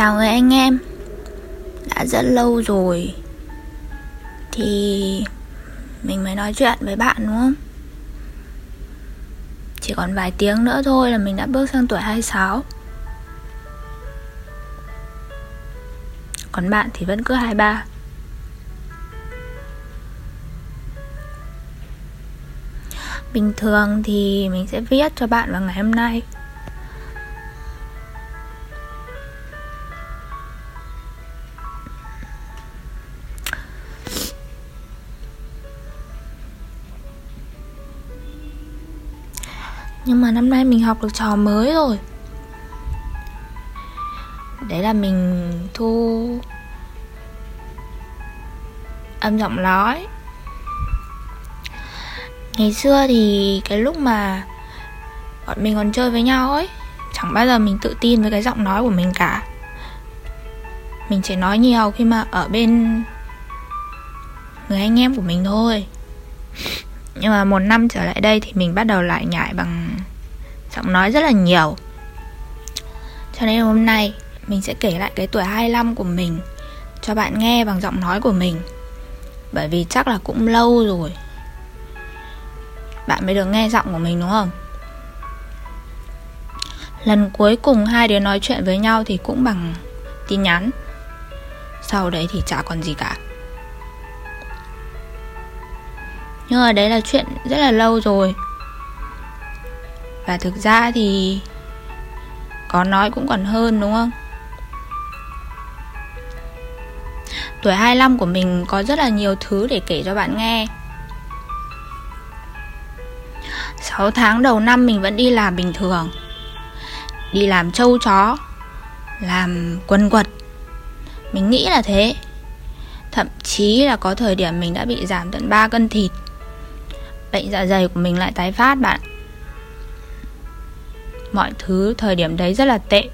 Chào người anh em. Đã rất lâu rồi. Thì Mình mới nói chuyện với bạn, đúng không? Chỉ còn vài tiếng nữa thôi là mình đã bước sang tuổi 26 Còn bạn thì vẫn cứ 23 Bình thường thì mình sẽ viết cho bạn vào ngày hôm nay. Nhưng mà năm nay mình học được trò mới rồi. Đấy là mình thu âm giọng nói. Ngày xưa thì cái lúc mà bọn mình còn chơi với nhau ấy, Chẳng bao giờ mình tự tin với cái giọng nói của mình cả. Mình chỉ nói nhiều khi mà ở bên người anh em của mình thôi. Nhưng mà một năm trở lại đây thì mình bắt đầu lại nhại bằng giọng nói rất là nhiều. Cho nên hôm nay, mình sẽ kể lại cái tuổi 25 của mình Cho bạn nghe bằng giọng nói của mình. Bởi vì chắc là cũng lâu rồi. Bạn mới được nghe giọng của mình, đúng không? Lần cuối cùng hai đứa nói chuyện với nhau thì cũng bằng tin nhắn. Sau đấy thì chả còn gì cả. Nhưng mà đấy là chuyện rất là lâu rồi và thực ra thì có nói cũng còn hơn, đúng không? Tuổi 25 của mình có rất là nhiều thứ để kể cho bạn nghe. 6 tháng đầu năm mình vẫn đi làm bình thường. Đi làm trâu chó, Làm quần quật. Mình nghĩ là thế. Thậm chí là có thời điểm mình đã bị giảm tận 3 cân thịt. Bệnh dạ dày của mình lại tái phát bạn. Mọi thứ thời điểm đấy rất là tệ.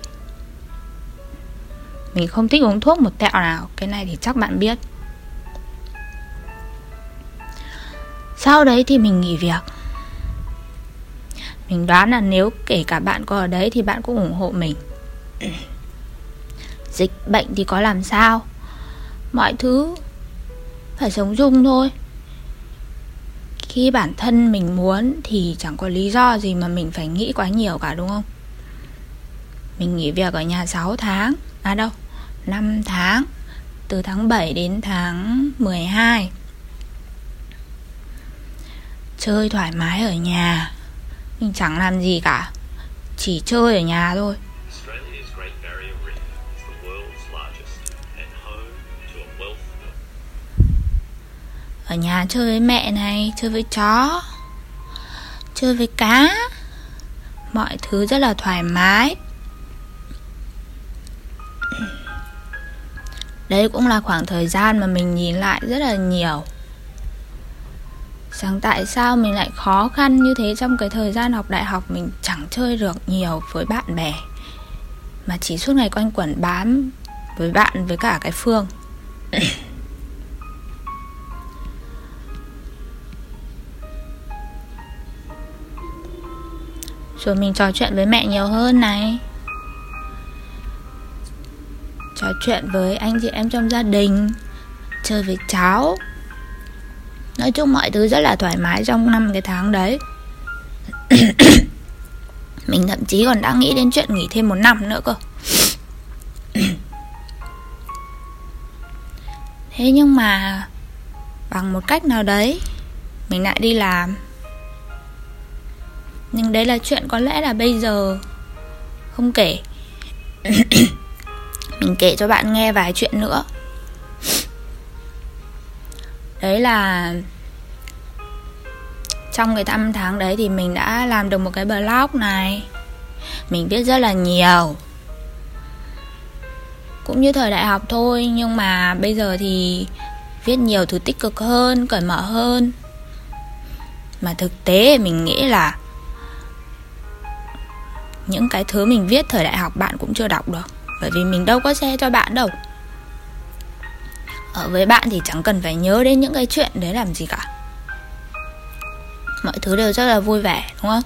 Mình không thích uống thuốc một tẹo nào, Cái này thì chắc bạn biết. Sau đấy thì mình nghỉ việc. Mình đoán là nếu kể cả bạn có ở đấy thì bạn cũng ủng hộ mình. Dịch bệnh thì có làm sao? Mọi thứ phải sống chung thôi khi bản thân mình muốn thì chẳng có lý do gì mà mình phải nghĩ quá nhiều cả, đúng không? Mình nghỉ việc ở nhà 6 tháng à đâu 5 tháng, từ tháng 7 đến tháng 12 chơi thoải mái ở nhà, mình chẳng làm gì cả, Chỉ chơi ở nhà thôi. Ở nhà chơi với mẹ này, Chơi với chó, Chơi với cá. Mọi thứ rất là thoải mái. Đấy cũng là khoảng thời gian mà mình nhìn lại rất là nhiều. Rằng tại sao mình lại khó khăn như thế trong cái thời gian học đại học mình chẳng chơi được nhiều với bạn bè, mà chỉ suốt ngày quanh quẩn bám với bạn với cả cái phương. Rồi mình trò chuyện với mẹ nhiều hơn này. Trò chuyện với anh chị em trong gia đình, chơi với cháu. Nói chung mọi thứ rất là thoải mái trong năm cái tháng đấy. Mình thậm chí còn đã nghĩ đến chuyện nghỉ thêm một năm nữa cơ. Thế nhưng mà bằng một cách nào đấy, mình lại đi làm nhưng đấy là chuyện có lẽ là bây giờ. Không kể. Mình kể cho bạn nghe vài chuyện nữa. Đấy là trong cái năm tháng đấy thì mình đã làm được một cái blog này. Mình viết rất là nhiều. Cũng như thời đại học thôi nhưng mà bây giờ thì viết nhiều thứ tích cực hơn cởi mở hơn. Mà thực tế mình nghĩ là những cái thứ mình viết thời đại học bạn cũng chưa đọc được, bởi vì mình đâu có share cho bạn đâu. Ở với bạn thì chẳng cần phải nhớ đến những cái chuyện đấy làm gì cả. Mọi thứ đều rất là vui vẻ, đúng không?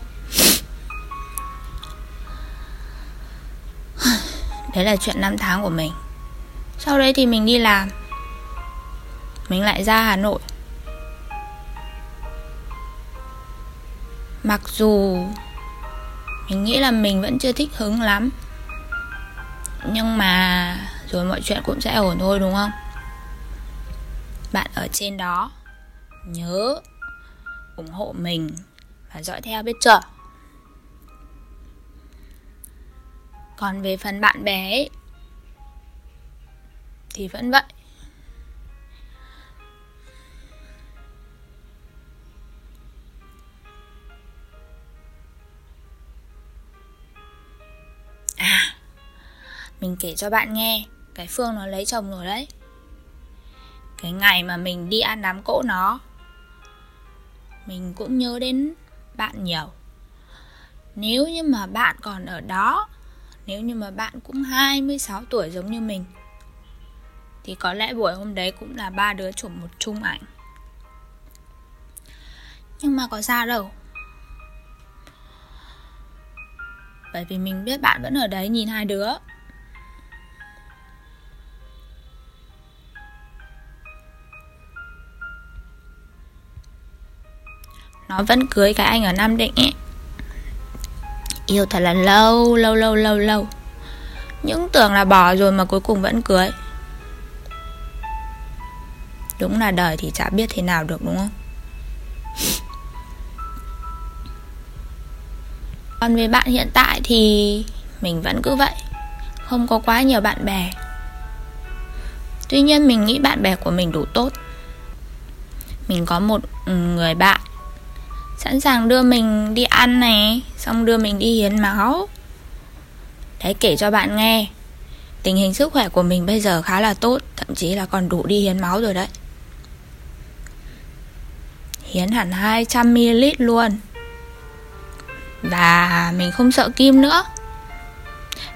Đấy là chuyện năm tháng của mình. Sau đấy thì mình đi làm. Mình lại ra Hà Nội. Mặc dù mình nghĩ là mình vẫn chưa thích hứng lắm. Nhưng mà Rồi mọi chuyện cũng sẽ ổn thôi đúng không? Bạn ở trên đó Nhớ ủng hộ mình và dõi theo biết chưa? Còn về phần bạn bè ấy, thì vẫn vậy. Mình kể cho bạn nghe, cái phương nó lấy chồng rồi đấy. Cái ngày mà mình đi ăn đám cỗ nó, mình cũng nhớ đến bạn nhiều. Nếu như mà bạn còn ở đó, nếu như mà bạn cũng 26 tuổi giống như mình, thì có lẽ buổi hôm đấy cũng là ba đứa chụp một chung ảnh. Nhưng mà có sao đâu? Bởi vì mình biết bạn vẫn ở đấy nhìn hai đứa. Nó vẫn cưới cái anh ở Nam Định ấy. Yêu thật là lâu, lâu, lâu, lâu, lâu. Những tưởng là bỏ rồi mà cuối cùng vẫn cưới. Đúng là đời thì chả biết thế nào được đúng không? Còn về bạn hiện tại thì mình vẫn cứ vậy. Không có quá nhiều bạn bè. Tuy nhiên mình nghĩ bạn bè của mình đủ tốt. Mình có một ừ, người bạn sẵn sàng đưa mình đi ăn này xong đưa mình đi hiến máu. Đấy, kể cho bạn nghe. Tình hình sức khỏe của mình bây giờ khá là tốt, thậm chí là còn đủ đi hiến máu rồi đấy. Hiến hẳn 200ml luôn. Và mình không sợ kim nữa.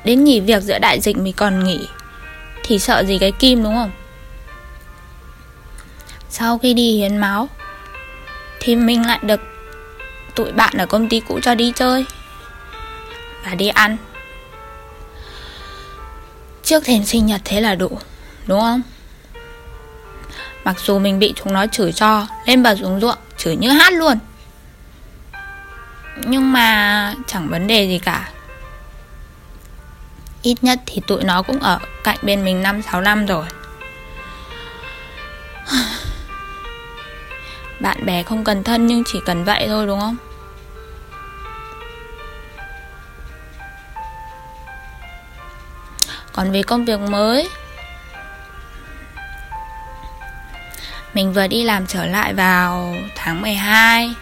Đến nghỉ việc giữa đại dịch mình còn nghỉ, thì sợ gì cái kim, đúng không? Sau khi đi hiến máu, thì mình lại được tụi bạn ở công ty cũ cho đi chơi. Và đi ăn. Trước thềm sinh nhật thế là đủ, đúng không? Mặc dù mình bị chúng nó chửi cho, lên bờ xuống ruộng, chửi như hát luôn. Nhưng mà chẳng vấn đề gì cả. Ít nhất thì tụi nó cũng ở cạnh bên mình năm sáu năm rồi. Bạn bè không cần thân nhưng chỉ cần vậy thôi, đúng không? Còn về công việc mới, mình vừa đi làm trở lại vào tháng 12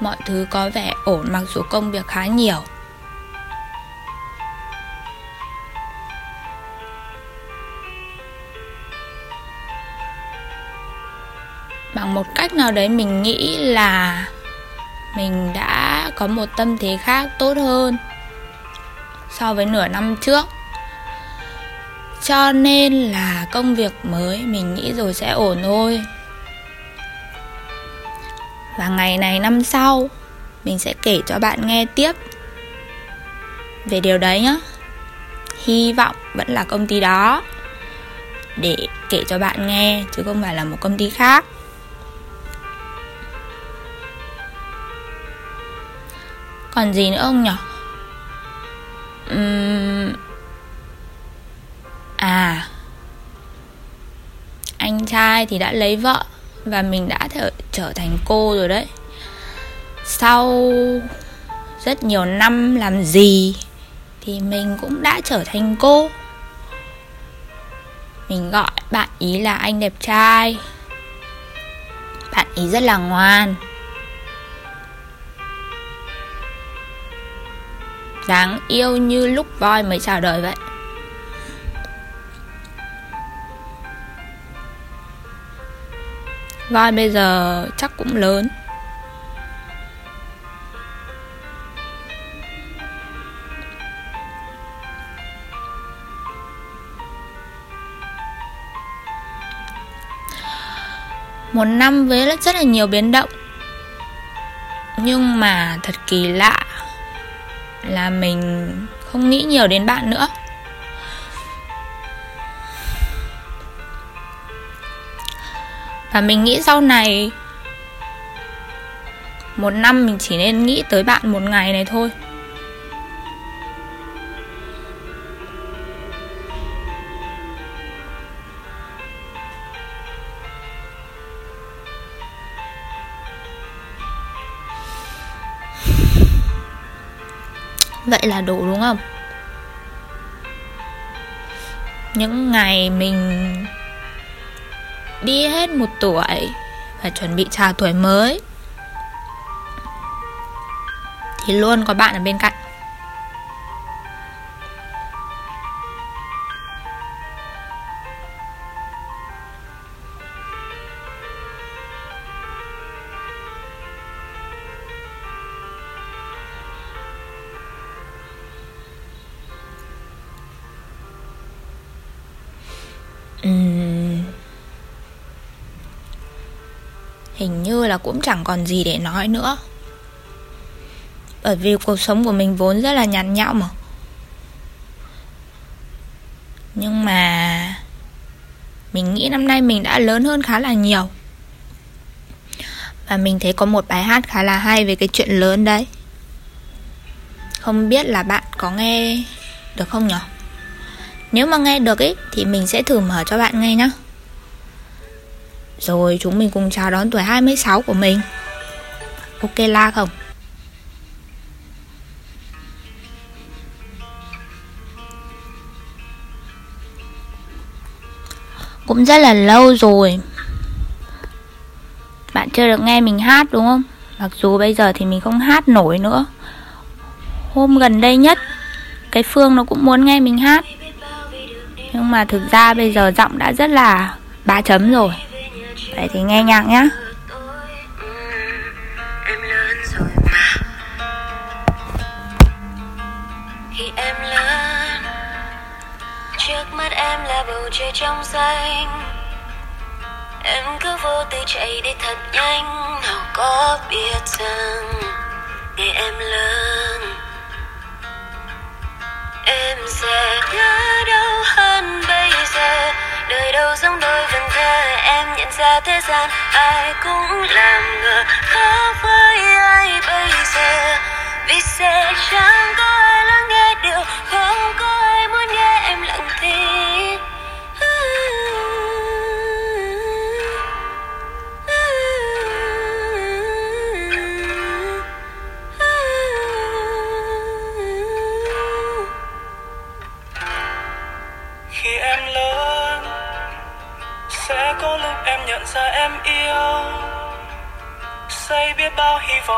mọi thứ có vẻ ổn mặc dù công việc khá nhiều. Bằng một cách nào đấy mình nghĩ là mình đã có một tâm thế khác tốt hơn so với nửa năm trước. Cho nên là công việc mới mình nghĩ rồi sẽ ổn thôi. Và ngày này, năm sau, mình sẽ kể cho bạn nghe tiếp về điều đấy nhá. Hy vọng vẫn là công ty đó để kể cho bạn nghe chứ không phải là một công ty khác. Còn gì nữa không nhở? Uhm... à. Anh trai thì đã lấy vợ và mình đã th- trở thành cô rồi đấy. Sau rất nhiều năm làm gì thì mình cũng đã trở thành cô. Mình gọi bạn ý là anh đẹp trai. Bạn ý rất là ngoan. Đáng yêu như lúc voi mới chào đời vậy. Voi bây giờ chắc cũng lớn. Một năm với rất là nhiều biến động. Nhưng mà thật kỳ lạ là mình không nghĩ nhiều đến bạn nữa. Và mình nghĩ sau này, một năm mình chỉ nên nghĩ tới bạn một ngày này thôi. Vậy là đủ đúng không? Những ngày mình đi hết một tuổi và chuẩn bị chào tuổi mới, thì luôn có bạn ở bên cạnh. Hình như là cũng chẳng còn gì để nói nữa Bởi vì cuộc sống của mình vốn rất là nhàn nhão mà Nhưng mà Mình nghĩ năm nay mình đã lớn hơn khá là nhiều Và mình thấy có một bài hát khá là hay về cái chuyện lớn đấy Không biết là bạn có nghe được không nhỉ? Nếu mà nghe được ấy thì mình sẽ thử mở cho bạn nghe nhé. Rồi chúng mình cùng chào đón tuổi 26 của mình. Ok, la không? Cũng rất là lâu rồi Bạn chưa được nghe mình hát, đúng không? Mặc dù bây giờ thì mình không hát nổi nữa Hôm gần đây nhất, Cái Phương nó cũng muốn nghe mình hát nhưng mà thực ra bây giờ giọng đã rất là ba chấm rồi vậy thì nghe nhạc nhá. Khi em lớn, trước mắt em là bầu trời trong xanh. Em cứ vô tư chạy đi thật nhanh, nào có biết rằng ngày em lớn, em sẽ nhớ đâu hơn bây giờ đời đâu giống đôi vần thơ, em nhận ra thế gian ai cũng làm ngờ khó với ai bây giờ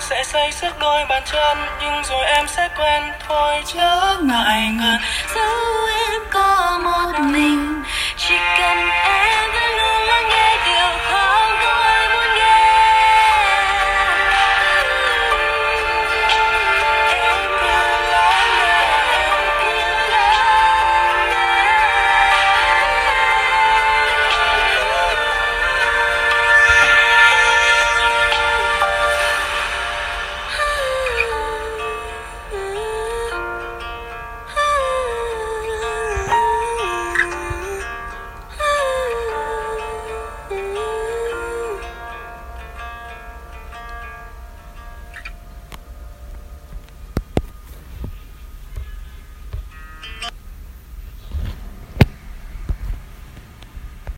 sẽ xây sức đôi bàn chân, nhưng rồi em sẽ quen thôi chớ ngại ngần dẫu em có một mình, chỉ cần em